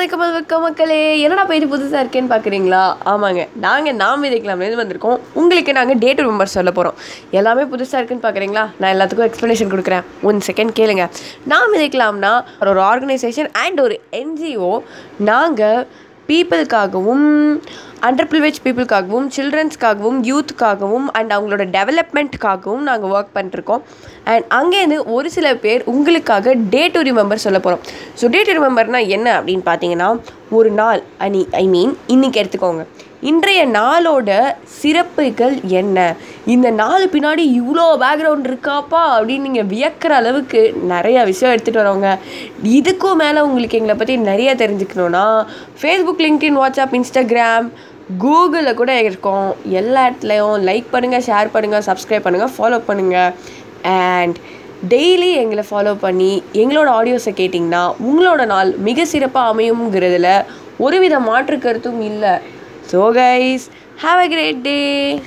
வணக்கம் வணக்கம் மக்களே என்னடா பேஜ் புதுசாக இருக்கேன்னு பார்க்குறீங்களா ஆமாங்க. நாங்கள் நாம் விதைக்கலாம்லேருந்து வந்திருக்கோம். உங்களுக்கு நாங்கள் டேட் மெம்பர் சொல்ல போகிறோம் எல்லாமே புதுசாக இருக்குன்னு பார்க்குறீங்களா நான் எல்லாத்துக்கும் எக்ஸ்ப்ளனேஷன் கொடுக்குறேன். ஒன் செகண்ட் கேளுங்க. நாம் விதைக்கலாம்னா ஒரு ஆர்கனைசேஷன் அண்ட் ஒரு என்ஜிஓ நாங்கள் பீப்புளுக்காகவும் அண்டர் ப்ரிவிலேஜ் பீப்புளுக்காகவும் சில்ட்ரன்ஸ்க்காகவும் யூத்துக்காகவும் அண்ட் அவங்களோட டெவலப்மெண்ட்டுக்காகவும் நாங்கள் ஒர்க் பண்ணிருக்கோம். அண்ட் அங்கேருந்து ஒரு சில பேர் உங்களுக்காக டே டு ரிமெம்பர் சொல்ல போகிறோம் ஸோ டே டு ரிமெம்பர்னால் என்ன அப்படின்னு பார்த்தீங்கன்னா ஒரு நாள் அனி ஐ மீன் இன்றைக்கி எடுத்துக்கோங்க. இன்றைய நாளோட சிறப்புகள் என்ன? இந்த நாள் பின்னாடி இவ்வளோ பேக்ரவுண்ட் இருக்காப்பா? அப்படின்னு நீங்கள் வியக்கிற அளவுக்கு நிறைய விஷயம் எடுத்துகிட்டு வரவங்க இதுக்கும் மேலே உங்களுக்கு எங்களை பற்றி நிறைய தெரிஞ்சுக்கணுன்னா ஃபேஸ்புக் லிங்க்டின் வாட்ஸ்அப் இன்ஸ்டாகிராம் கூகுளில் கூட இருக்கோம். எல்லா இடத்துலையும் லைக் பண்ணுங்கள் ஷேர் பண்ணுங்கள் சப்ஸ்கிரைப் பண்ணுங்கள் ஃபாலோ பண்ணுங்கள் அண்ட் டெய்லி எங்களை ஃபாலோ பண்ணி எங்களோட ஆடியோஸை கேட்டிங்கன்னா உங்களோட நாள் மிக சிறப்பாக அமையுங்கிறதுல ஒருவித மாற்று கருத்தும் இல்லை. So, guys, have a great day.